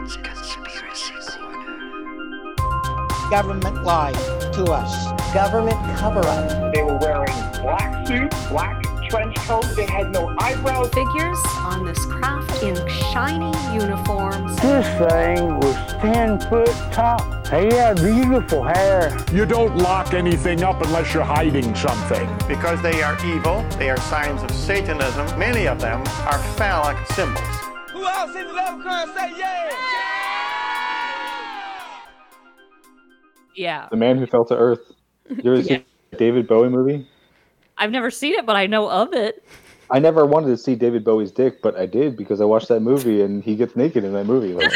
Colin's Conspiracy Corner. Government lied to us. Government cover up. They were wearing black suits, black trench coats. They had no eyebrows. Figures on this craft in shiny uniforms. This thing was 10 foot tall. He had beautiful hair. You don't lock anything up unless you're hiding something. Because they are evil, they are signs of Satanism. Many of them are phallic symbols. Who else in the love crowd say yeah? Yeah. The Man Who Fell to Earth. You ever seen the David Bowie movie? I've never seen it, but I know of it. I never wanted to see David Bowie's dick, but I did because I watched that movie and he gets naked in that movie. Like,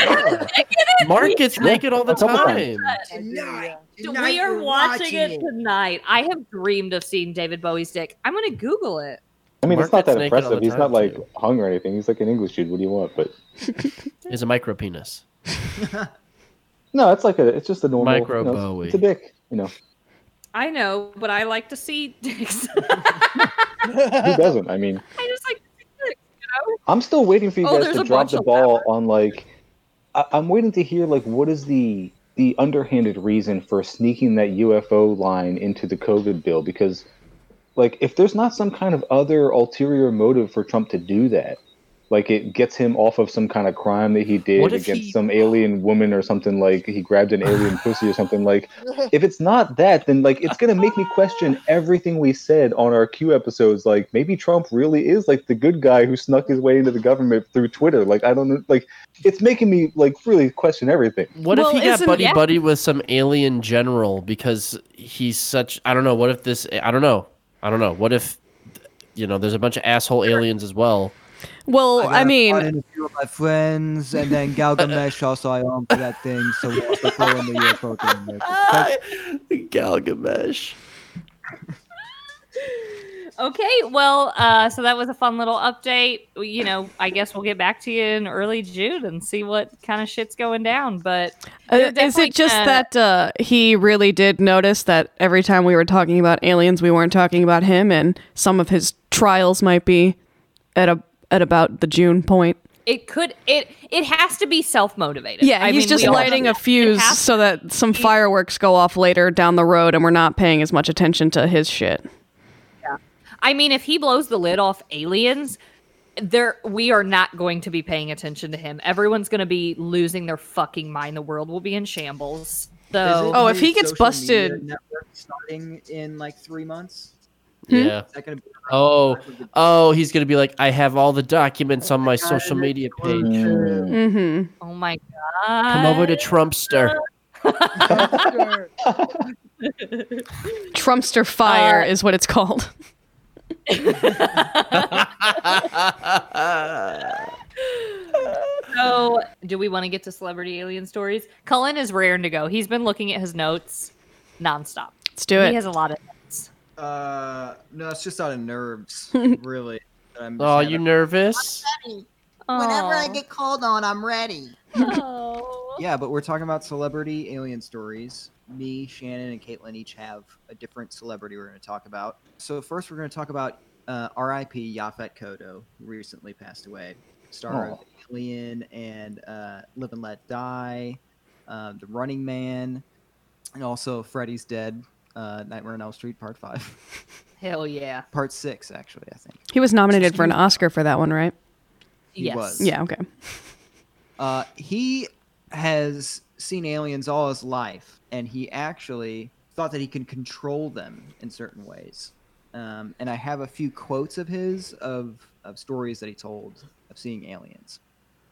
Mark gets naked all the time. Tonight. we Tonight are we're watching it tonight. I have dreamed of seeing David Bowie's dick. I'm gonna Google it. I mean, Mark it's not that gets naked all impressive. He's not like too. hung or anything. He's like an English dude. What do you want? But Is a micro penis. no, it's like a, it's just a normal Micro you know, it's- Bowie. It's a dick. You know, I know, but I like to see dicks. who doesn't? I mean, I just like. Dicks, you know? I'm still waiting for you Oh, guys to drop the of ball on like. I, I'm waiting to hear like what is the the underhanded reason for sneaking that UFO line into the COVID bill because, like, if there's not some kind of other ulterior motive for Trump to do that, like it gets him off of some kind of crime that he did against he- some alien woman or something like he grabbed an alien pussy or something like if it's not that then like it's gonna make me question everything we said on our q episodes like maybe trump really is like the good guy who snuck his way into the government through twitter like i don't know like it's making me like really question everything What Well, if he got buddy yeah. buddy with some alien general because he's such I don't know, what if this I don't know. I don't know. What if you know, there's a bunch of asshole aliens as well. Well, I, got mean, fun in a few of my friends, and then Galgamesh also I own for that thing, so we also throw in the UFO thing. Galgamesh. Okay, well, uh, so that was a fun little update. You know, I guess we'll get back to you in early June and see what kind of shit's going down. But uh, is it just gonna- that uh, he really did notice that every time we were talking about aliens, we weren't talking about him, and some of his trials might be at a at about the June point. it could it it has to be self motivated. Yeah, he's just lighting a fuse so that some fireworks go off later down the road, and we're not paying as much attention to his shit. Yeah, I mean, if he blows the lid off aliens, there we are not going to be paying attention to him. Everyone's going to be losing their fucking mind. The world will be in shambles. So, Oh, if he gets busted- starting in like three months. Yeah. Is that gonna be Oh, oh, he's gonna be like, I have all the documents on my social media page. Mm-hmm. oh my god, Come over to Trumpster. Trumpster fire Uh, is what it's called. So, do we want to get to celebrity alien stories? Cullen is raring to go. He's been looking at his notes nonstop. Let's do it. He has a lot of notes. Uh, no, it's just out of nerves, really. that I'm just Oh, having- you nervous? Whenever I get called on, I'm ready. Oh. Yeah, but we're talking about celebrity alien stories. Me, Shannon, and Caitlin each have a different celebrity we're going to talk about. So first, we're going to talk about uh, R.I.P. Yaphet Kotto, who recently passed away. Star of Alien and uh, Live and Let Die, uh, The Running Man, and also Freddy's Dead, uh, Nightmare on Elm Street Part Five, Hell yeah. Part Six, actually, I think. He was nominated for an Oscar for that one, right? He Yes. was. Yeah. Okay. Uh, he has seen aliens all his life, and he actually thought that he could control them in certain ways. Um, and I have a few quotes of his of, of stories that he told of seeing aliens.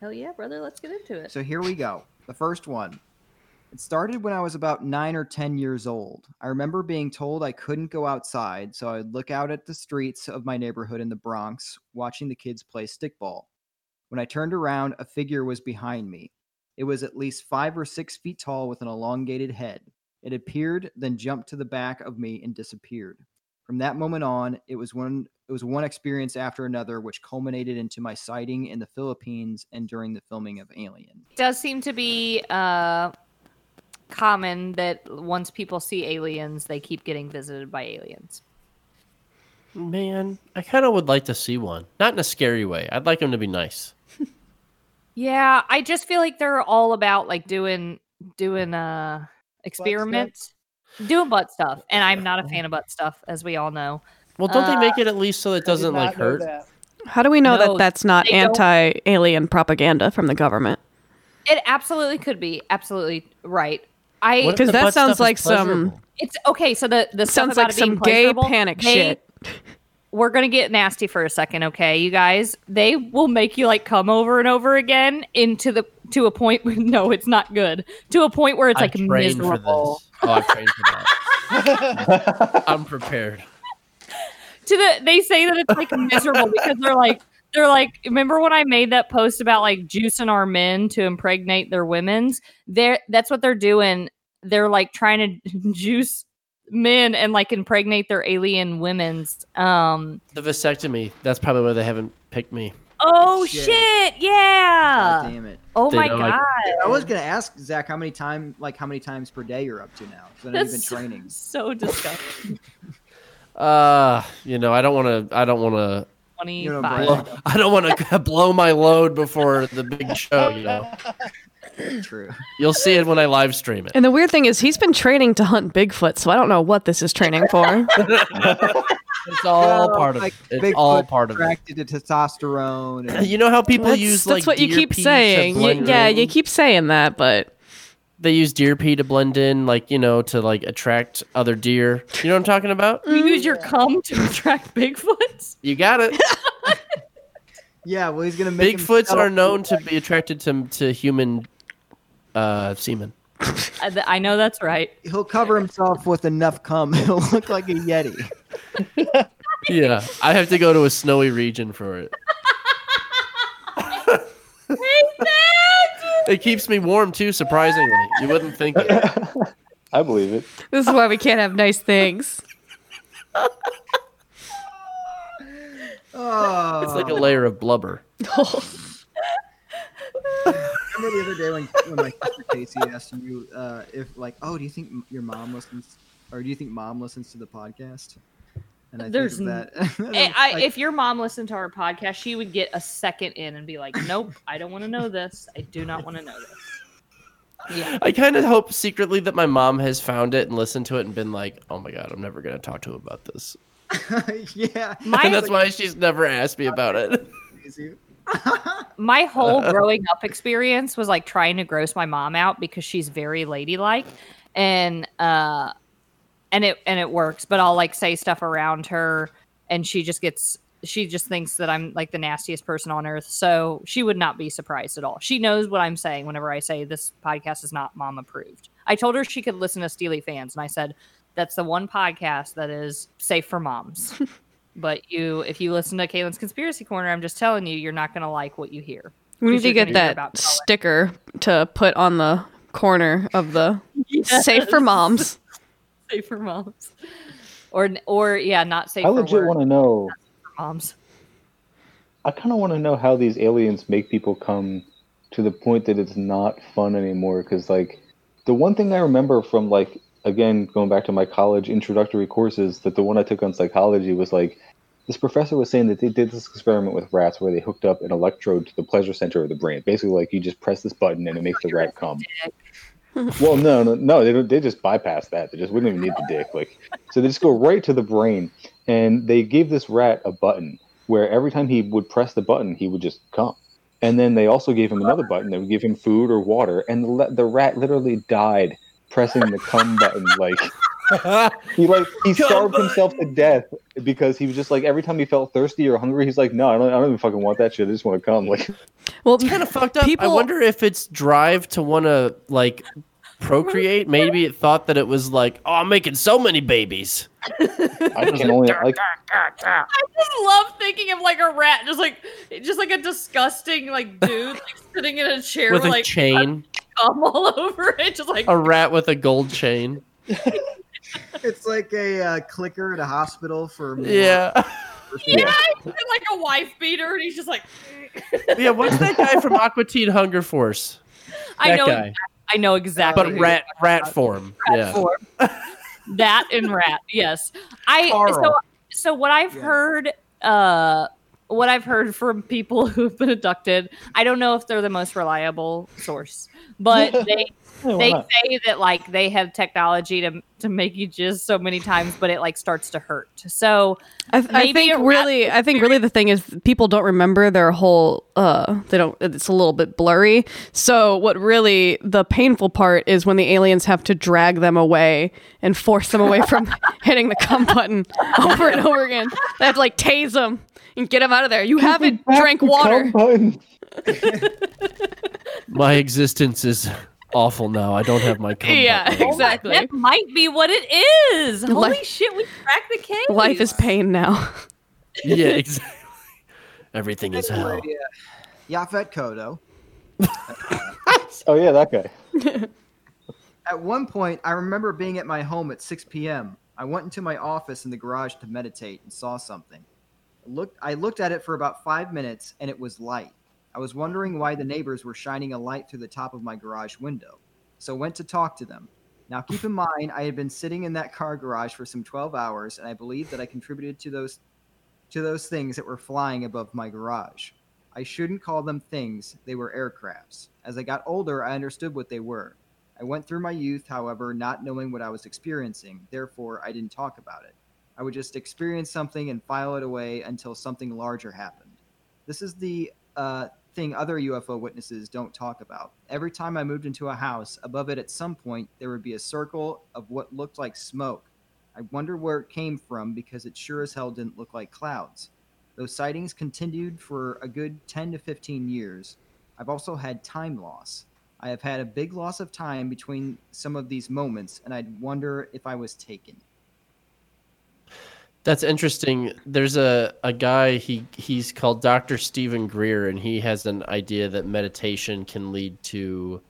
Hell yeah, brother. Let's get into it. So here we go. The first one. It started when I was about nine or 10 years old. I remember being told I couldn't go outside, so I would look out at the streets of my neighborhood in the Bronx, watching the kids play stickball. When I turned around, a figure was behind me. It was at least five or six feet tall with an elongated head. It appeared, then jumped to the back of me and disappeared. From that moment on, it was one it was one experience after another which culminated into my sighting in the Philippines and during the filming of Alien. does seem to be uh, common that once people see aliens, they keep getting visited by aliens. Man, I kind of would like to see one. Not in a scary way. I'd like them to be nice. Yeah, I just feel like they're all about like doing doing uh experiments, doing butt stuff, and I'm not a fan of butt stuff, as we all know. Well, don't they Uh, make it at least so it doesn't like hurt? How do we know No, that that's not they don't- anti-alien propaganda from the government? It absolutely could be absolutely right. I Because that sounds like some. It's okay. So the the sounds like some gay panic they- shit. We're gonna get nasty for a second, okay, you guys? They will make you like come over and over again into the to a point where no, it's not good. To a point where it's I like miserable. for this. Oh, I've trained for that. I'm prepared. to the they say that it's like miserable because they're like they're like remember when I made that post about like juicing our men to impregnate their women's? They're that's what they're doing. They're like trying to juice men and like impregnate their alien women's. Um The vasectomy. That's probably why they haven't picked me. oh Shit. shit, yeah. God damn it. Oh They my don't like- god. I was gonna ask Zach how many time, like how many times per day you're up to now. Because I know you've been training. so disgusting. Uh, you know, I don't want to. I don't want to. You know, 25. Blow, I don't want to blow my load before the big show. You know, True. you'll see it when I live stream it. And the weird thing is, he's been training to hunt Bigfoot, so I don't know what this is training for. It's all Well, part of. like, it's Bigfoot all part of it. Attracted to testosterone. And, You know how people that's use that's like what you keep saying. You- yeah, you keep saying that, but They use deer pee to blend in, like you know, to like attract other deer. You know what I'm talking about? You use your cum to attract Bigfoots? You got it. yeah, well, he's gonna make Bigfoots are known to be attracted to to human uh, semen. I, th- I know that's right. He'll cover himself with enough cum. He'll look like a yeti. Yeah, I have to go to a snowy region for it. It keeps me warm too, surprisingly. You wouldn't think it. I believe it. this is why we can't have nice things. Oh, It's like a layer of blubber. remember the other day when, when my sister Casey asked you uh, if, like, oh, do you think your mom listens, or do you think mom listens to the podcast? And I There's think that. Eh, I, if your mom listened to our podcast, she would get a second in and be like, "Nope, I don't want to know this. I do not want to know this." Yeah, I kind of hope secretly that my mom has found it and listened to it and been like, "Oh my god, I'm never gonna talk to him about this." yeah, my and that's why she's never asked me about it. My whole growing up experience was like trying to gross my mom out because she's very ladylike, and uh, and it and it works. But I'll like say stuff around her, and she just gets she just thinks that I'm like the nastiest person on earth. So she would not be surprised at all. She knows what I'm saying whenever I say this podcast is not mom approved. I told her she could listen to Steely fans, and I said that's the one podcast that is safe for moms. but you, if you listen to Caitlin's Conspiracy Corner, I'm just telling you, you're not going to like what you hear. We need to get that sticker to put on the corner of the safe for moms. Safe for moms, or or yeah, not safe I legit want to know. moms. I kind of want to know how these aliens make people come to the point that it's not fun anymore. Because like, the one thing I remember from like again going back to my college introductory courses, that the one I took on psychology was like, this professor was saying that they did this experiment with rats where they hooked up an electrode to the pleasure center of the brain. Basically, like you just press this button and it makes the rat come. well, no, no, no. They. They just bypass that. They just wouldn't even need the dick. Like, so they just go right to the brain, and they gave this rat a button where every time he would press the button, he would just come. And then they also gave him another button that would give him food or water, and the, the rat literally died pressing the come button. Like he like he starved himself to death because he was just like every time he felt thirsty or hungry, he's like, no, I don't, I don't even fucking want that shit. I just want to come. Like, Well, It's kind of fucked up. I wonder if its drive to want to like procreate. Maybe it thought that it was like, oh, I'm making so many babies. I can only like I just love thinking of like a rat, just like just like a disgusting like dude like sitting in a chair with a like chain, cum all over it, just like a rat with a gold chain. It's like a uh, clicker at a hospital for more- Yeah, yeah, he's like a wife beater, and he's just like yeah. What's that guy from Aqua Teen Hunger Force? I That know, guy. I know exactly, But rat, rat form. rat Yeah. form. that and rat, yes. I so Carl. so what I've heard uh what I've heard from people who've been abducted, I don't know if they're the most reliable source, but they Yeah, they not? say that like they have technology to to make you jizz so many times, but it like starts to hurt. So I, th- I think a rat- really, I think really the thing is people don't remember their whole. Uh, they don't. It's a little bit blurry. So what really the painful part is when the aliens have to drag them away and force them away from hitting the cum button over and over again. They have to like tase them and get them out of there. You haven't drank water. My existence is awful now. I don't have my cum Yeah, button. Oh exactly. that might be what it is. Holy Life- shit, we cracked the case. Life is pain now. Yeah, exactly. Everything is hell. Yeah, Yaphet Kotto. Oh yeah, that guy. At one point, I remember being at my home at 6 p.m. I went into my office in the garage to meditate and saw something. I looked, I looked at it for about five minutes and it was light. I was wondering why the neighbors were shining a light through the top of my garage window, so went to talk to them. Now, keep in mind, I had been sitting in that car garage for some 12 hours, and I believe that I contributed to those to those things that were flying above my garage. I shouldn't call them things, they were aircrafts. As I got older, I understood what they were. I went through my youth, however, not knowing what I was experiencing, therefore, I didn't talk about it. I would just experience something and file it away until something larger happened. This is the uh, thing other UFO witnesses don't talk about. Every time I moved into a house, above it at some point, there would be a circle of what looked like smoke. I wonder where it came from because it sure as hell didn't look like clouds. Those sightings continued for a good 10 to 15 years. I've also had time loss. I have had a big loss of time between some of these moments, and I'd wonder if I was taken. That's interesting. There's a, a guy he he's called Dr. Stephen Greer and he has an idea that meditation can lead to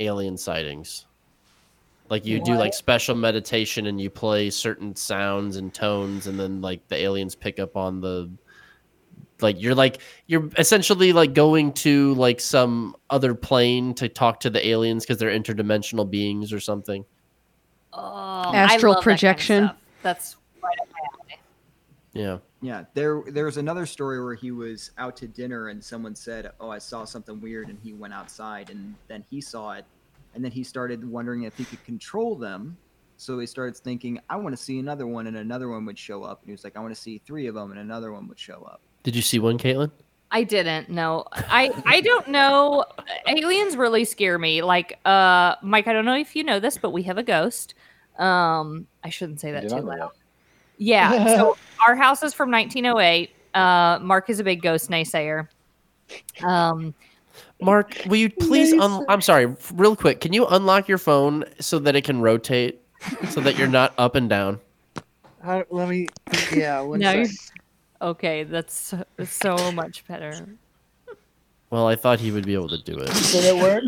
alien sightings. Like you do like special meditation and you play certain sounds and tones and then like the aliens pick up on the like you're like you're essentially like going to like some other plane to talk to the aliens because they're interdimensional beings or something. Oh, I Astral love that kind of projection. stuff. That's right up my alley. Yeah. Yeah, there there was another story where he was out to dinner and someone said, "Oh, I saw something weird," and he went outside and then he saw it, and then he started wondering if he could control them. So he started thinking, "I want to see another one," and another one would show up. And he was like, "I want to see three of them," and another one would show up. Did you see one, Caitlin? I didn't know. I I don't know. Aliens really scare me. Like, uh, Mike, I don't know if you know this, but we have a ghost. Um, I shouldn't say that did too not know loud. Yeah. So our house is from 1908. Uh, Mark is a big ghost naysayer. Um, Mark, will you please? Un- I'm sorry, real quick. Can you unlock your phone so that it can rotate, so that you're not up and down? How, let me. Yeah. One no, you're- okay, that's that's so much better. Well, I thought he would be able to do it. Did it work?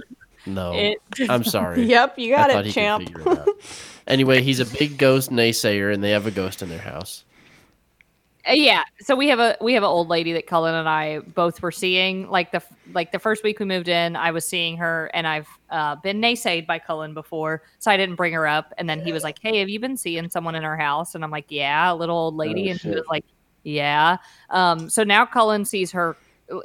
No, It I'm sorry. Yep, you got thought it, he could champ. it. Anyway, he's a big ghost naysayer, and they have a ghost in their house. Uh, yeah so we have a we have an old lady that cullen and i both were seeing like the like the first week we moved in i was seeing her and i've uh, been naysayed by cullen before so i didn't bring her up and then he was like hey have you been seeing someone in our house and i'm like yeah a little old lady Oh, and he shit. was like yeah um so now cullen sees her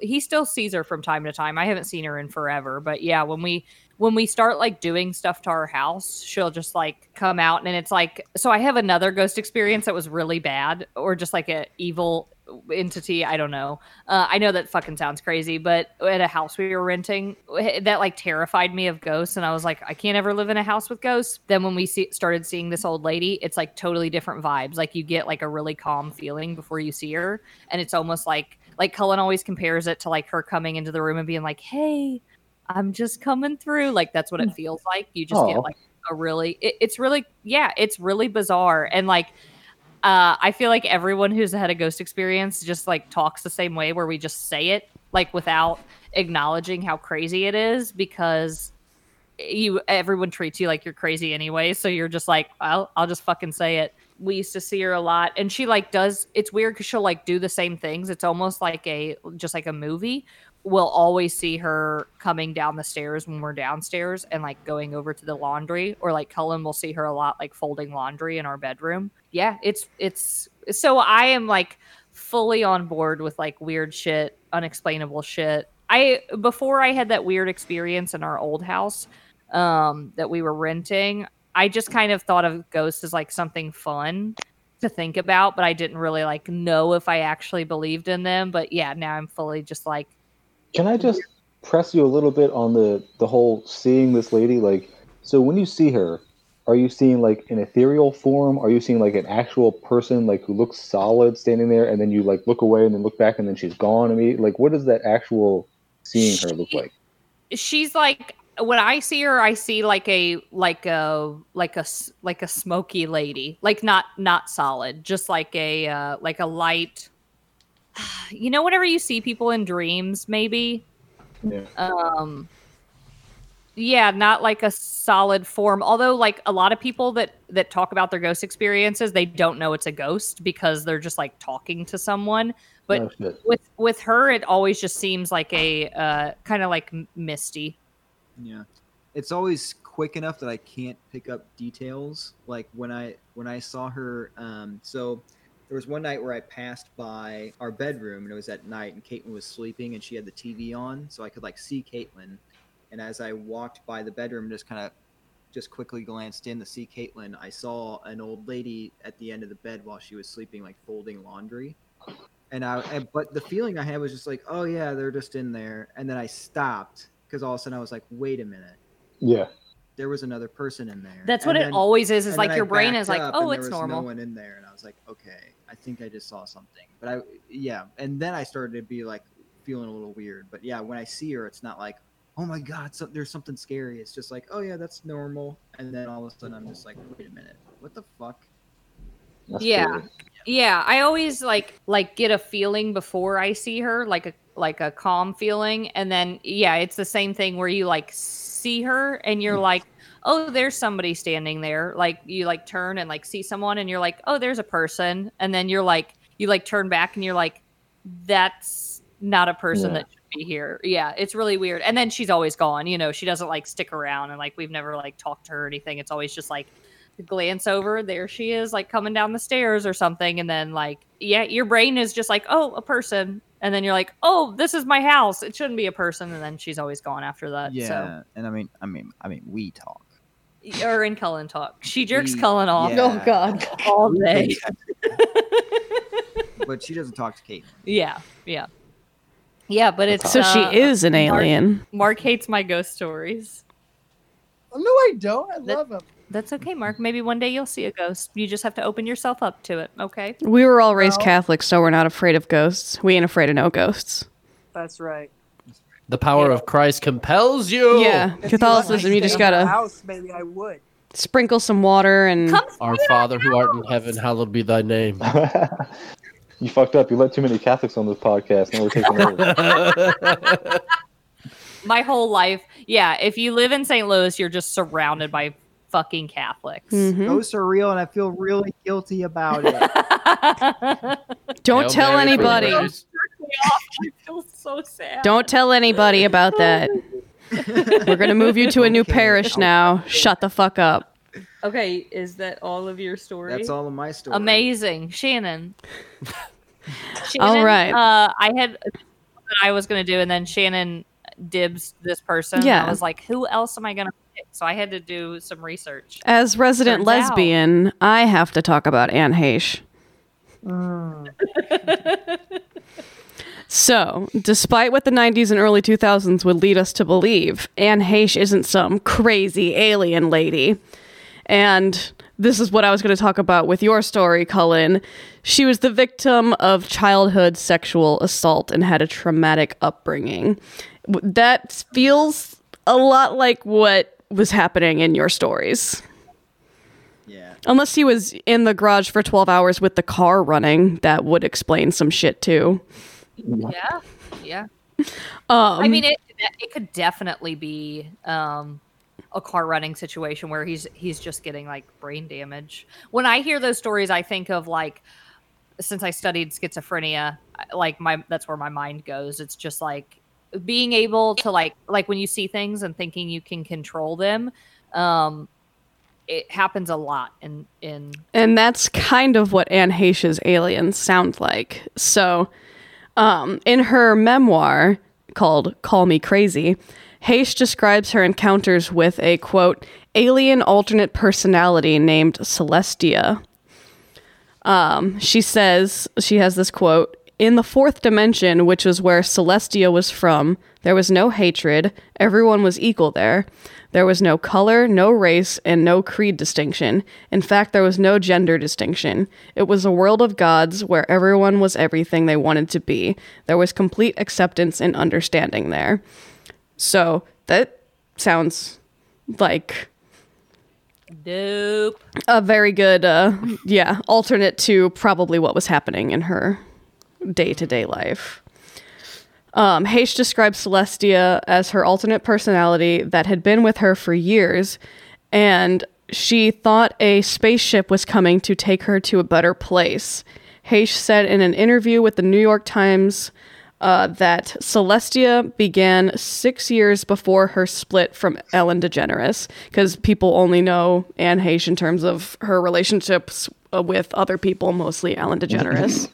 he still sees her from time to time i haven't seen her in forever but yeah when we when we start like doing stuff to our house, she'll just like come out and it's like so I have another ghost experience that was really bad or just like a evil entity, I don't know. Uh, I know that fucking sounds crazy, but at a house we were renting that like terrified me of ghosts and I was like I can't ever live in a house with ghosts. Then when we see, started seeing this old lady, it's like totally different vibes. Like you get like a really calm feeling before you see her and it's almost like like Cullen always compares it to like her coming into the room and being like, "Hey, I'm just coming through. Like that's what it feels like. You just Aw. get like a really it, it's really yeah, it's really bizarre. And like uh I feel like everyone who's had a ghost experience just like talks the same way where we just say it like without acknowledging how crazy it is because you everyone treats you like you're crazy anyway so you're just like I'll, I'll just fucking say it we used to see her a lot and she like does it's weird because she'll like do the same things. It's almost like a just like a movie. We'll always see her coming down the stairs when we're downstairs and like going over to the laundry or like cullen will see her a lot like folding laundry in our bedroom. Yeah it's it's so i am like fully on board with like weird shit, unexplainable shit. I before I had that weird experience in our old house um that we were renting, I just kind of thought of ghosts as like something fun to think about, but I didn't really like know if I actually believed in them. But yeah, now I'm fully just like Can I just press you a little bit on the the whole seeing this lady? Like, so when you see her, are you seeing like an ethereal form? Are you seeing like an actual person, like who looks solid, standing there, and then you like look away and then look back and then she's gone? I mean, like, what does that actual seeing her look like? she's like when I see her, I see like a like a like a like a smoky lady, like not not solid, just like a uh, like a light. You know, whenever you see people in dreams, maybe. Yeah. Um. Yeah, not like a solid form. Although, like a lot of people that that talk about their ghost experiences, they don't know it's a ghost because they're just like talking to someone. But Oh, with with her, it always just seems like a uh, kind of like misty. Yeah. It's always quick enough that I can't pick up details. Like when I when I saw her um so there was one night where I passed by our bedroom and it was at night and Caitlin was sleeping and she had the TV on so I could like see Caitlin and as I walked by the bedroom and just kind of just quickly glanced in to see Caitlin, I saw an old lady at the end of the bed while she was sleeping like folding laundry. And I but the feeling I had was just like, "Oh yeah, they're just in there." And then I stopped because all of a sudden I was like, "Wait a minute." Yeah. there was another person in there. That's And what it always is, is like then I your brain is like, up "Oh, and there it's was normal." No one in there, and I was like, okay, I think I just saw something. But I, yeah, and then I started to be like feeling a little weird. But yeah, when I see her, it's not like, oh my god, so, there's something scary. It's just like, oh yeah, that's normal. And then all of a sudden, I'm just like, wait a minute, what the fuck? yeah yeah i always like like get a feeling before i see her like a like a calm feeling. And then yeah it's the same thing where you like see her and you're like oh there's somebody standing there. Like you like turn and like see someone and you're like oh there's a person. And then you're like you like turn back and you're like that's not a person Yeah. that should be here. Yeah it's really weird. And then she's always gone you know she doesn't like stick around and like we've never like talked to her or anything. It's always just like glance over there she is like coming down the stairs or something and then like yeah your brain is just like oh a person and then you're like oh this is my house it shouldn't be a person and then she's always gone after that Yeah, and I mean, I mean, I mean, we talk. so or in cullen talk she jerks We- cullen off yeah. Oh, God. all day but she doesn't talk to Kate. yeah yeah yeah but it's So she uh, is an alien. mark hates my ghost stories Oh, no, I don't. I That- love him. That's okay mm-hmm. mark maybe one day you'll see a ghost you just have to open yourself up to it okay We were all raised Well- Catholic, so we're not afraid of ghosts. We ain't afraid of no ghosts. That's right. The power of Christ compels you. Yeah, If Catholicism, let me you just stay in my gotta house. Maybe I would. sprinkle some water and Come Our Father who art in heaven, hallowed be thy name. you fucked up. You let too many Catholics on this podcast. Now we're taking over. my whole life. Yeah, if you live in St. Louis, you're just surrounded by fucking Catholics. Mhm. Ghosts are real, and I feel really guilty about it. don't Hail tell Mary, anybody. I feel so sad. Don't tell anybody about that. We're gonna move you to a new Okay, parish I'll- now. Shut the fuck up. Okay, is that all of your story? That's all of my story. Amazing, Shannon. All Shannon, right. Uh, I had I was gonna do, and then Shannon dibs this person. Yeah. I was like, who else am I gonna pick? So I had to do some research. As resident Turns out- lesbian, I have to talk about Anne Heche. Mm. So, despite what the 90s and early 2000s would lead us to believe, Anne Heche isn't some crazy alien lady. And this is what I was going to talk about with your story, Cullen. She was the victim of childhood sexual assault and had a traumatic upbringing. That feels a lot like what was happening in your stories. Yeah. Unless he was in the garage for 12 hours with the car running, that would explain some shit too. Yeah, yeah. Um, I mean, it it could definitely be um, a car running situation where he's he's just getting like brain damage. When I hear those stories, I think of like since I studied schizophrenia, like my that's where my mind goes. It's just like being able to like like when you see things and thinking you can control them. Um, it happens a lot in in And that's kind of what Anne Heche's aliens sound like. So, um, in her memoir called Call Me Crazy, Heche describes her encounters with a quote, alien alternate personality named Celestia. Um, she says, she has this quote In the fourth dimension, which was where Celestia was from, there was no hatred. Everyone was equal there. There was no color, no race, and no creed distinction. In fact, there was no gender distinction. It was a world of gods where everyone was everything they wanted to be. There was complete acceptance and understanding there. So that sounds like dope. a very good, uh, yeah, alternate to probably what was happening in her day to day life. Um, Heche describes Celestia as her alternate personality that had been with her for years, and she thought a spaceship was coming to take her to a better place. Heche said in an interview with the New York Times uh, that Celestia began six years before her split from Ellen DeGeneres, because people only know Anne Heche in terms of her relationships uh, with other people, mostly Ellen DeGeneres.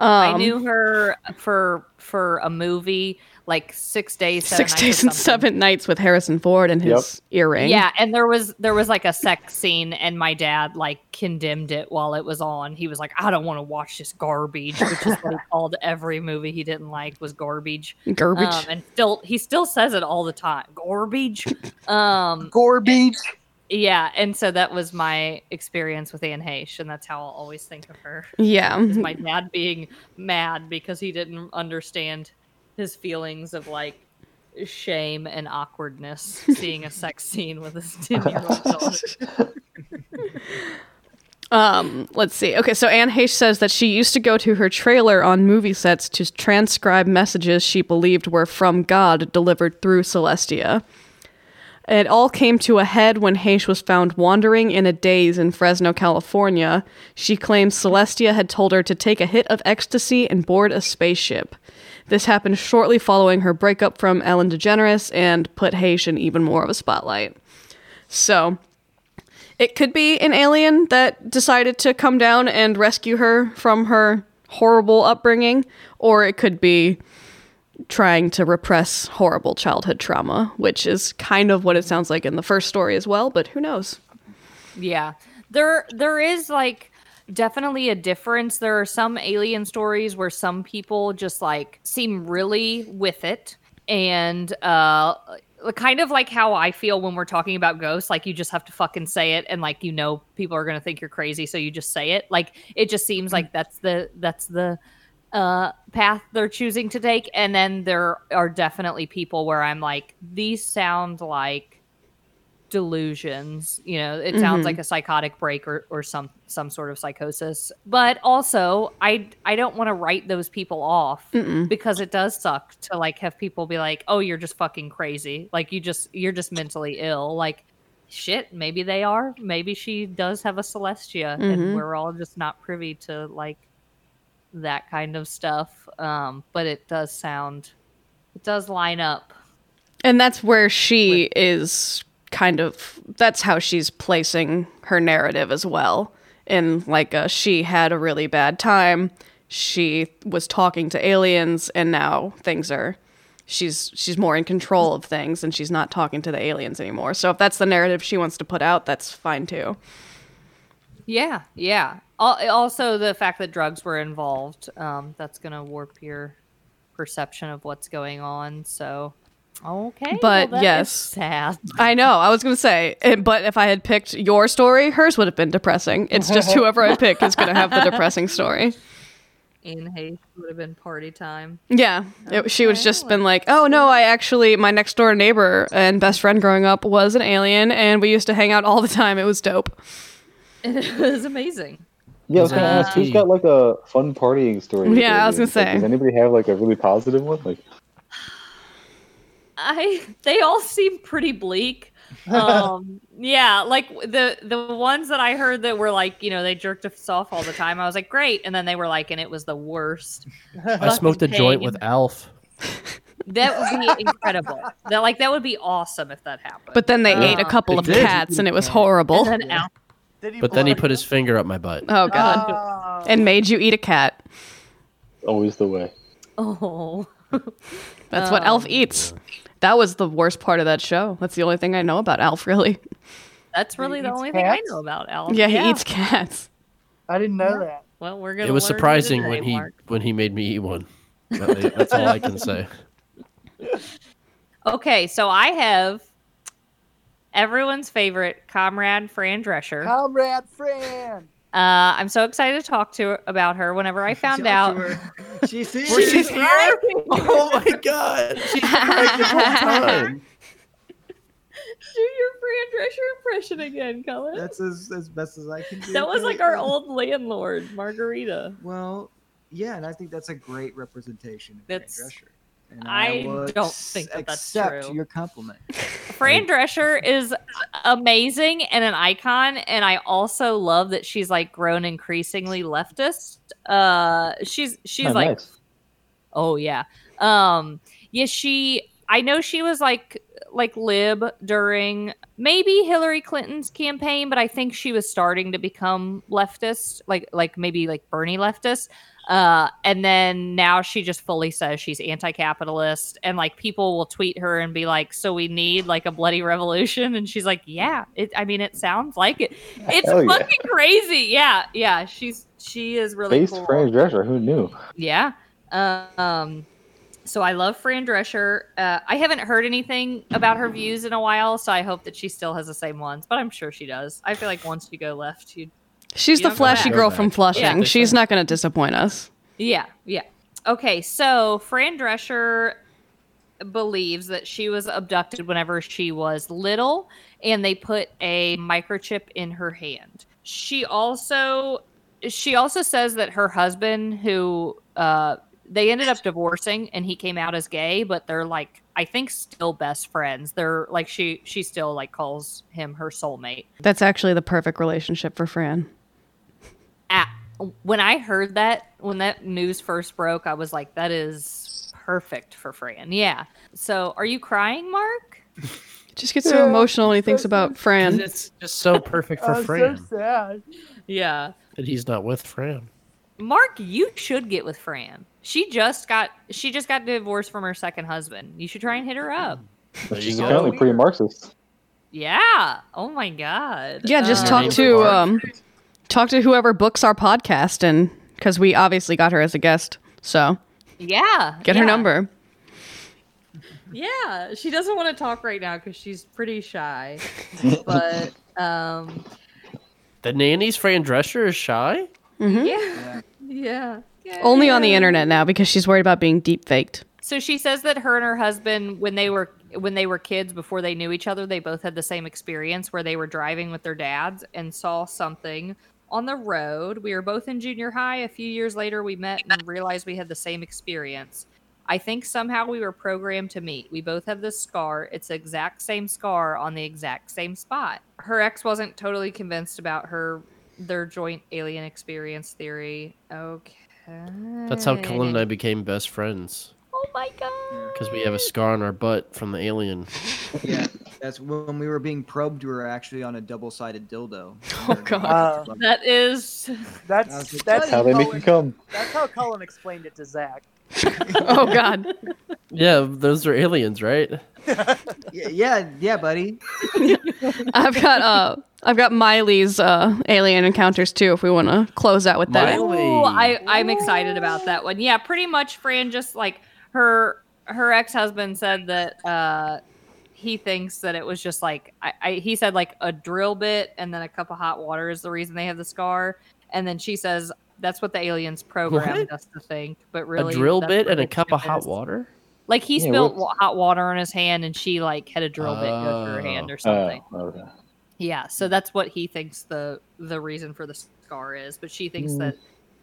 I Um, knew her for for a movie like six days, seven Six days and seven nights with Harrison Ford and his earring. Yeah, and there was there was like a sex scene, and my dad like condemned it while it was on. He was like, "I don't want to watch this garbage," which is what he called every movie he didn't like was garbage. Garbage. Um, and still, he still says it all the time. Garbage. Um, garbage. Yeah, and so that was my experience with Anne Heche, and that's how I'll always think of her. Yeah. my dad being mad because he didn't understand his feelings of like shame and awkwardness seeing a sex scene with his 10 year old daughter. Um, let's see. Okay, so Anne Heche says that she used to go to her trailer on movie sets to transcribe messages she believed were from God delivered through Celestia. It all came to a head when Heche was found wandering in a daze in Fresno, California. She claims Celestia had told her to take a hit of ecstasy and board a spaceship. This happened shortly following her breakup from Ellen DeGeneres and put Heche in even more of a spotlight. So, it could be an alien that decided to come down and rescue her from her horrible upbringing, or it could be trying to repress horrible childhood trauma, which is kind of what it sounds like in the first story as well, but who knows? Yeah. There there is like definitely a difference. There are some alien stories where some people just like seem really with it and uh kind of like how I feel when we're talking about ghosts like you just have to fucking say it and like you know people are to think you're crazy so you just say it. Like it just seems like that's the that's the uh path they're choosing to take and then there are definitely people where I'm like these sound like delusions you know it sounds Mhm. like a psychotic break or, or some some sort of psychosis but also i i don't want to write those people off Mm-mm. because it does suck to like have people be like oh you're just fucking crazy like you just you're just mentally ill like shit maybe they are maybe she does have a celestia Mhm. and we're all just not privy to like that kind of stuff um but it does sound it does line up And that's where she is kind of that's how she's placing her narrative as well. In like a she had a really bad time, she was talking to aliens and now things are she's she's more in control of things and she's not talking to the aliens anymore. So if that's the narrative she wants to put out, that's fine too. Yeah, yeah. Al- Also, the fact that drugs were involved, um, that's going to warp your perception of what's going on. So, okay. But well, yes. sad. I know. I was going to say, eh, but if I had picked your story, hers would have been depressing. It's just whoever I pick is going to have the depressing story. In haste would have been party time. Yeah, it, she would have just been like, "Oh no, I actually my next door neighbor and best friend growing up was an alien, and we used to hang out all the time. It was dope." it was amazing. Yeah, I was gonna ask who's got like a fun partying story. with Yeah, I was gonna Like, say. does anybody have like a really positive one? Like, I they all seem pretty bleak. Um yeah, like the the ones that I heard that were like, you know, they jerked us off all the time. I was like, "Great." And then they were like, "And it was the worst." I smoked a Fucking joint with Alf. That would be incredible. That like that would be awesome if that happened. But then they ate a Uh, couple of did. cats and it was horrible. And then Al- But then he put his finger up my butt. Oh god. Oh. and made you eat a cat. Always the way. oh. That's what Alf eats. That was the worst part of that show. That's the only thing I know about Alf, really. That's really the eats only thing I know about Alf. Yeah, he eats cats. I didn't know that. Well, we're gonna. It was learn surprising today, when he Mark. when he made me eat one. That's all I can say. Okay, so I have everyone's favorite comrade, Fran Drescher. Comrade Fran. Uh, I'm so excited to talk to her about her. Whenever I found out, She's here. She's here. Oh my god, she's been right this whole time. do your Fran Drescher impression again, Cullen. That's as, as best as I can do. that was like our old landlord, Margarita. Well, yeah, and I think that's a great representation of That's- Fran Drescher. And I will don't think that that's accept true. your compliment. Fran Drescher is amazing and an icon, and I also love that she's like grown increasingly leftist. Uh, she's she's Oh, like, nice. oh yeah, um, yeah. She, I know she was like like lib during maybe Hillary Clinton's campaign, but I think she was starting to become leftist, like like maybe like Bernie leftist. Uh, and then now she just fully says she's anti-capitalist, and like people will tweet her and be like, "So we need like a bloody revolution," and she's like, "Yeah, it. I mean, it sounds like it. It's Hell yeah. fucking crazy. Yeah, yeah. She's she is really Face cool. Fran Drescher, who knew? Yeah. Um. So I love Fran Drescher. Uh, I haven't heard anything about her views in a while, so I hope that she still has the same ones. But I'm sure she does. I feel like once you go left, you. She's You the flashy girl from. Flushing. Yeah. She's not going to disappoint us. Yeah, yeah. Okay, so Fran Drescher believes that she was abducted whenever she was little, and they put a microchip in her hand. She also she also says that her husband, who uh, they ended up divorcing, and he came out as gay, but they're like I think still best friends. They're like she she still like calls him her soulmate. That's actually the perfect relationship for Fran. At, when I heard that, when that news first broke, I was like, that is perfect for Fran. Yeah. So are you crying, Mark? Just gets so emotional when he thinks about Fran. It's just so perfect for Fran so sad. Yeah. that he's not with Fran. Mark, you should get with Fran. She just got she just got divorced from her second husband. You should try and hit her up. There She's go. apparently pretty Marxist. Yeah. Oh my god. Yeah, just Uh, talk name's to Mark. um, talk to whoever books our podcast, and because we obviously got her as a guest, so Yeah. get her number. Yeah, she doesn't want to talk right now because she's pretty shy. but um, The nanny's Fran Drescher is shy. hmm yeah, yeah, yeah. Only on the internet now because she's worried about being deep faked. So she says that her and her husband, when they were when they were kids before they knew each other, they both had the same experience where they were driving with their dads and saw something on the road. We were both in junior high. A few years later, we met and realized we had the same experience. I think somehow we were programmed to meet. We both have this scar. It's the exact same scar on the exact same spot. Her ex wasn't totally convinced about her their joint alien experience theory. Okay. That's how Cullen and I became best friends Oh my god. because we have a scar on our butt from the alien. Yeah, that's when we were being probed. We were actually on a double-sided dildo. Oh god. Uh, That is that's That's that's, That's how they make you come. That's how Cullen explained it to Zach. oh god. Yeah, those are aliens, right? Yeah, yeah, yeah, buddy. I've got uh, I've got Miley's uh alien encounters too. If we want to close out with that. Miley. Ooh, I I'm excited about that one. Yeah, pretty much Fran just like her her ex-husband said that uh he thinks that it was just like I, I he said like a drill bit and then a cup of hot water is the reason they have the scar and then she says that's what the aliens programmed What? us to think but really a drill bit and a cup of think hot water. like he Yeah, spilled what's- hot water on his hand and she like had a drill bit go through her hand or something Oh, okay. yeah, so that's what he thinks the the reason for the scar is, but she thinks Mm. that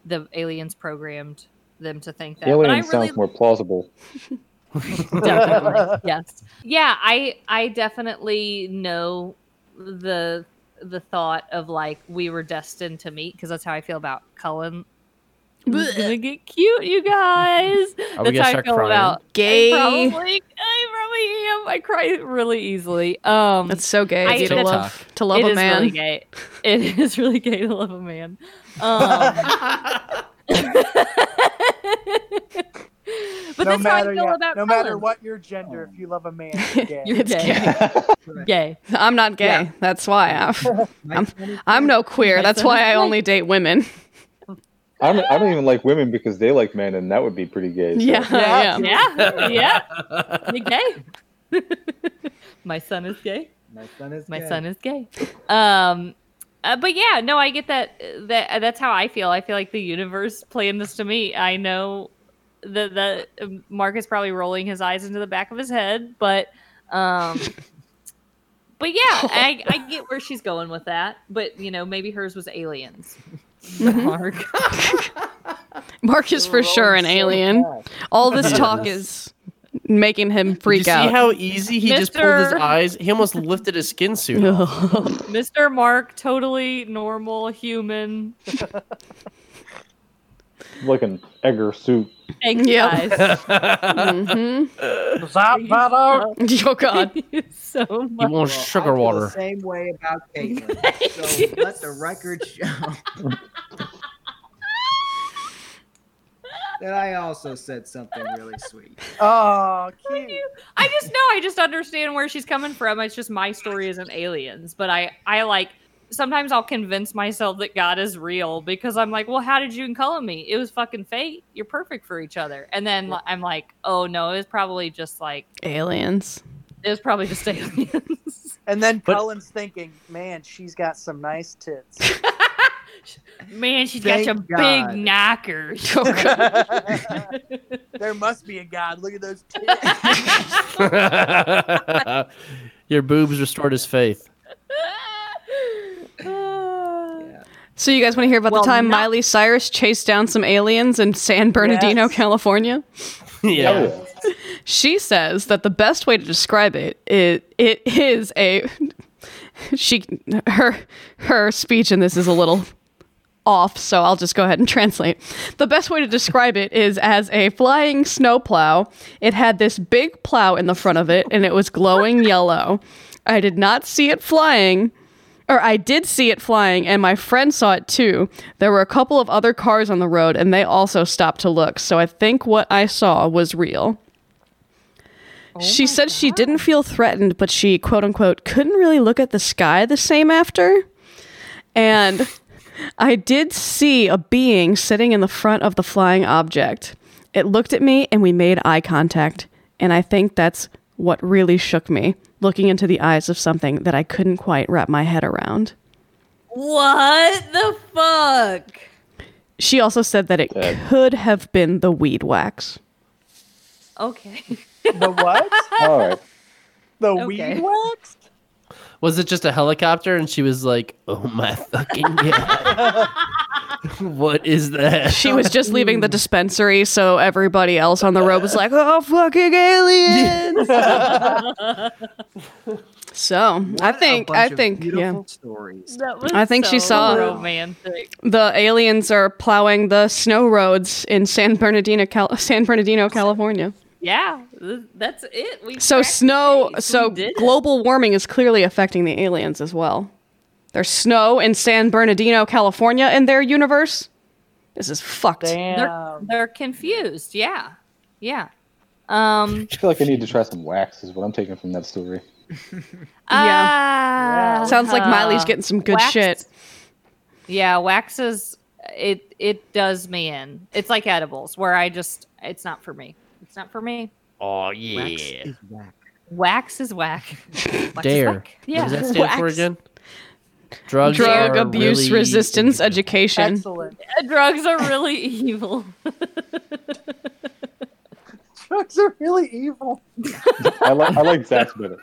the aliens programmed them to think that. Alien but I sounds really more plausible. definitely yes. Yeah, I I definitely know the the thought of like we were destined to meet because that's how I feel about Cullen It's gonna get cute, you guys. Are That's how I start feel crying? about Gay. I probably, I probably am. I cry really easily. Um, That's so gay I- to that's- love to love it a is man. Really gay. It is really gay to love a man. Um, but no that's how I matter, feel yeah, about no matter what your gender, if you love a man, you're gay. You're gay. gay. I'm not gay. Yeah. That's why I'm, I'm I'm no queer. That's why I only date women. I don't, I don't even like women because they like men, and that would be pretty gay. so- Yeah, yeah. Yeah, yeah. You're gay. My son is gay. My son is My gay. son is gay. Um, uh, but yeah, no, I get that. That that's how I feel. I feel like the universe planned this to me. I know that that um, Mark is probably rolling his eyes into the back of his head, but um, but yeah, I I get where she's going with that. But you know, maybe hers was aliens. Mhm. Mark. Mark is for sure an alien. All this talk is making him Did freak out. see how easy he just pulled his eyes? He almost lifted his skin suit. off. Mr. Mark, totally normal human. like an Edgar suit. Thank you Yep. guys. mm-hmm. Zap, that out. Oh God. Thank you so He much. wants Well, sugar I feel water. The same way about Caitlyn. so you let the record show that I also said something really sweet. Oh, cute. I just know. I just understand where she's coming from. It's just my story isn't aliens, but I I like sometimes I'll convince myself that God is real because I'm like, well, how did you call me? It was fucking fate. You're perfect for each other. And then I'm like, oh no, it was probably just like Aliens. it was probably just aliens. And then But- Cullen's thinking, man, she's got some nice tits. Man, she's Thank got some God. big knockers. Oh, there must be a God. Look at those tits. Your boobs restored his faith. So you guys want to hear about Well, the time not- Miley Cyrus chased down some aliens in San Bernardino, Yes. California? yeah. Oh. She says that the best way to describe it is it is a she her her speech in this is a little off, so I'll just go ahead and translate. The best way to describe it is as a flying snowplow. It had this big plow in the front of it and it was glowing yellow. I did not see it flying, or I did see it flying, and my friend saw it too. There were a couple of other cars on the road, and they also stopped to look. So I think what I saw was real. Oh she said she didn't feel threatened, but she, quote unquote, couldn't really look at the sky the same after. And I did see a being sitting in the front of the flying object. It looked at me, and we made eye contact. And I think that's what really shook me, looking into the eyes of something that I couldn't quite wrap my head around. what the fuck? She also said that it Dead. could have been the weed wax. Okay. the what? All right. The Okay. weed wax? Was it just a helicopter? And she was like, "Oh my fucking god, what is that?" She was just leaving the dispensary, so everybody else on the road was like, "Oh, fucking aliens!" so I What a think, I think, yeah, stories. I think she so saw- romantic. the aliens are plowing the snow roads in San Bernardino, Cal- San Bernardino, California. Yeah, that's it. We So snow, case. so We it. global warming is clearly affecting the aliens as well. There's snow in San Bernardino, California, in their universe. This is fucked. They're, Damn. they're confused. Yeah, yeah. Um. I feel like I need to try some wax. Is what I'm taking from that story. Yeah. Sounds like Miley's getting some good wax- shit. Yeah, wax is it. It does me in. It's like edibles, where I just it's not for me. It's not for me. Oh Wax yeah. is whack. Wax is whack. Wax is Dare. whack. Yeah. What does that stand for again? Drugs Drug are abuse really resistance evil. education. Excellent. Uh, drugs are really evil. Drugs are really evil. I like I like Zach's better.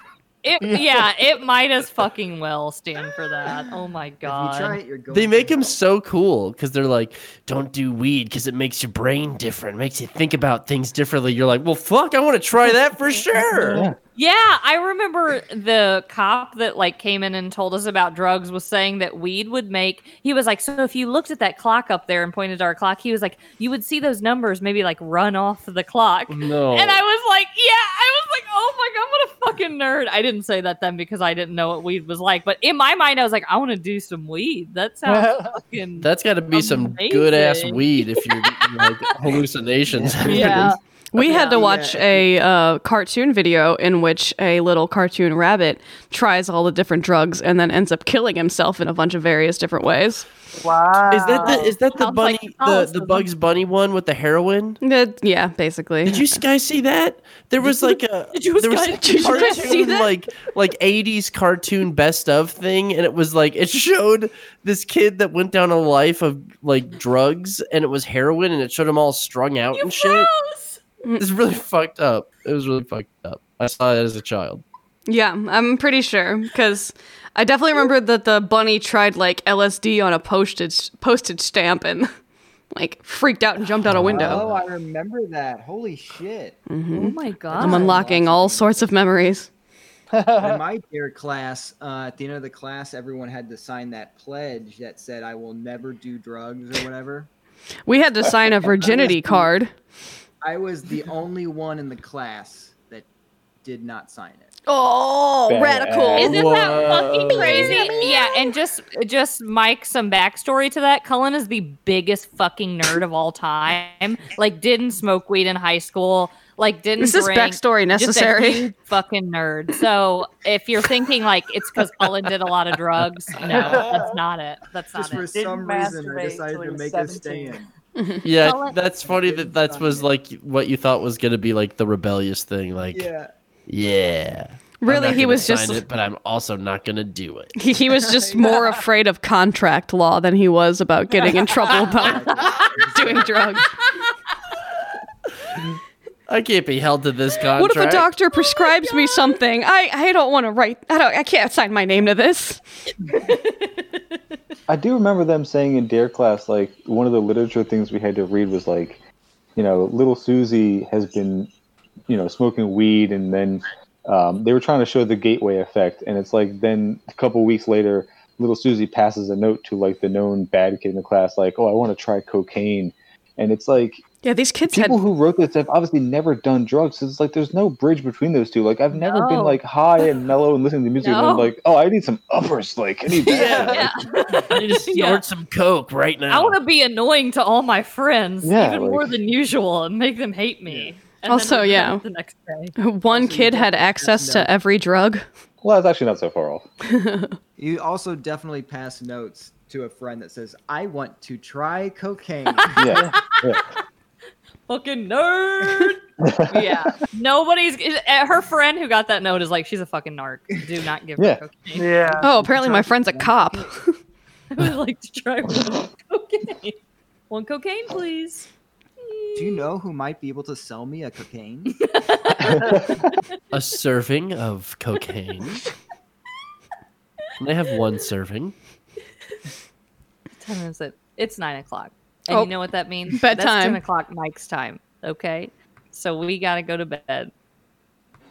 It, yeah, it might as fucking well stand for that. Oh my god. try it, you're going They make him so cool because they're like, "Don't do weed because it makes your brain different, makes you think about things differently." You're like, "Well, fuck, I want to try that for sure." Yeah, I remember the cop that like came in and told us about drugs was saying that weed would make he was like, so if you looked at that clock up there and pointed to our clock, he was like, you would see those numbers maybe like run off the clock. Oh, no. And I was like, yeah, I was like, oh my god, what a fucking nerd. I didn't say that then because I didn't know what weed was like, but in my mind I was like, I want to do some weed. That sounds fucking That's got to be some good ass weed if you're like hallucinations. Yeah. We had to watch a uh, cartoon video in which a little cartoon rabbit tries all the different drugs and then ends up killing himself in a bunch of various different ways. Wow. Is that the is that the Sounds bunny like the, the Bugs Bunny one with the heroin? That- yeah, basically. Did you guys see that? There was like a Did you there was guys- a did you guys see cartoon that? like like 80s cartoon best of thing and it was like it showed this kid that went down a life of like drugs and it was heroin and it showed him all strung out and shit. It's really fucked up. It was really fucked up. I saw it as a child. Yeah, I'm pretty sure because I definitely remember that the bunny tried like LSD on a postage postage stamp and like freaked out and jumped out a window. Oh. I remember that. Holy shit. Oh my god. I'm unlocking all sorts of memories. in my dare class, uh, at the end of the class, everyone had to sign that pledge that said, "I will never do drugs" or whatever. We had to sign a virginity card. I was the only one in the class that did not sign it. Oh, Badass. radical! Isn't that fucking crazy? Yeah, and just just Mike, some backstory to that. Cullen is the biggest fucking nerd of all time. Like, didn't smoke weed in high school. Like, didn't. Is this drink, backstory just a necessary? fucking nerd. So if you're thinking like it's because Cullen did a lot of drugs, no, that's not it. That's not Just for it. Didn't some reason, I decided to make us 17. stay in. Mm-hmm. Yeah, Tell it- that's funny that that was like what you thought was gonna be like the rebellious thing. Like, yeah, Yeah. Really, he was just it, but I'm also not gonna do it. he, he was just more afraid of contract law than he was about getting in trouble about doing drugs. I can't be held to this contract. What if a doctor prescribes me oh something? I, I don't want to write. I don't. I can't sign my name to this. I do remember them saying in Dare class, like one of the literature things we had to read was like, you know, little Susie has been, you know, smoking weed, and then um, they were trying to show the gateway effect, and it's like then a couple weeks later, little Susie passes a note to like the known bad kid in the class, like, oh, I want to try cocaine, and it's like Yeah, these kids had. people who wrote this have obviously never done drugs. So it's like there's no bridge between those two. Like I've never been like high and mellow and listening to music, and I'm like, oh, I need some uppers. Like I need that. Yeah. I need to snort Yeah. some coke right now. I want to be annoying to all my friends, Yeah, even like- more than usual, and make them hate me. And Also, yeah. the next day. One kid had access to every drug. Well, that's actually not so far off. You also definitely pass notes to a friend that says, "I want to try cocaine." Yeah. Yeah. Fucking nerd. yeah. Nobody's. uh, Her friend who got that note is like, she's a fucking narc. Do not give Yeah. her cocaine. Yeah. Oh, apparently my friend's a cop. I would like to try one cocaine. One cocaine, please. Do you know who might be able to sell me a cocaine? a serving of cocaine. Can I have one serving? What time is it? It's nine o'clock. And Oh, you know what that means? That's bedtime. 10 o'clock Mike's time. Okay. So we got to go to bed.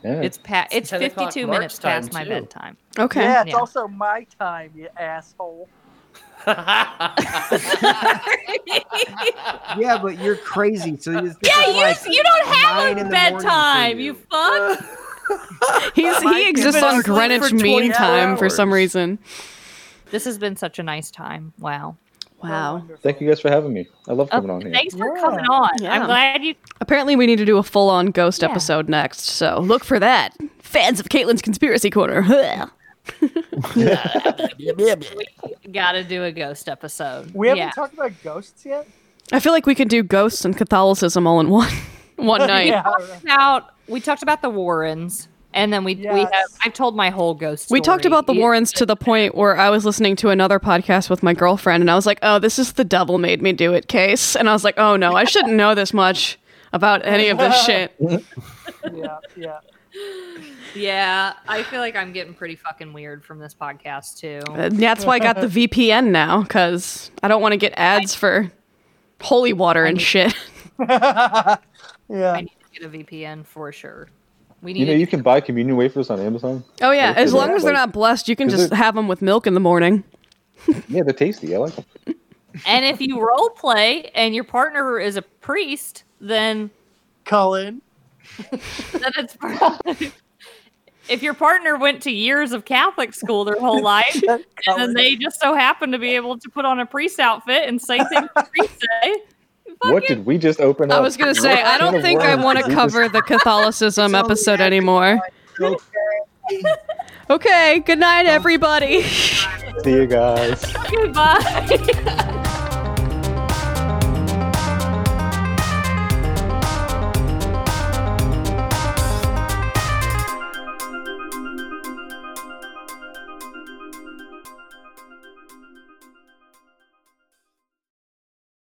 Yeah. It's pa- It's 10 o'clock 52 Mark's minutes past time, my too. bedtime. Okay. Yeah, it's Yeah. also my time, you asshole. yeah, but you're crazy. So you Yeah, you, like you don't have in a the morning for bedtime, you. you fuck. He's he exists on Greenwich Mean Time for some reason. This has been such a nice time. Wow. Wow. Thank you guys for having me. I love Oh, coming on here. thanks for Yeah. coming on. Yeah. I'm glad you. Apparently, we need to do a full-on ghost Yeah. episode next, so look for that. Fans of Caitlin's conspiracy corner. Got to do a ghost episode. We haven't yeah. talked about ghosts yet. I feel like we could do ghosts and Catholicism all in one one night. Yeah. about we talked about the Warrens, and then we we have. I've told my whole ghost. We talked about the It- Warrens to the point where I was listening to another podcast with my girlfriend, and I was like, "Oh, this is the devil made me do it case," and I was like, "Oh no, I shouldn't know this much about any of this shit." Yeah, yeah. Yeah, I feel like I'm getting pretty fucking weird from this podcast too. And that's why I got the VPN now, because I don't want to get ads for holy water and shit. yeah. I need to get a VPN for sure. We need You know, you can buy communion wafers on Amazon. Oh yeah, as long as they're like- not blessed, you can just have them with milk in the morning. Yeah, they're tasty. I like them. And if you role play and your partner is a priest, then Cullen. then it's if your partner went to years of Catholic school their whole life, and then they just so happen to be able to put on a priest outfit and say things the priests say. What did we just open up? I was gonna say I don't think I want to cover the Catholicism episode anymore. Okay, good night, everybody. See you guys. Goodbye.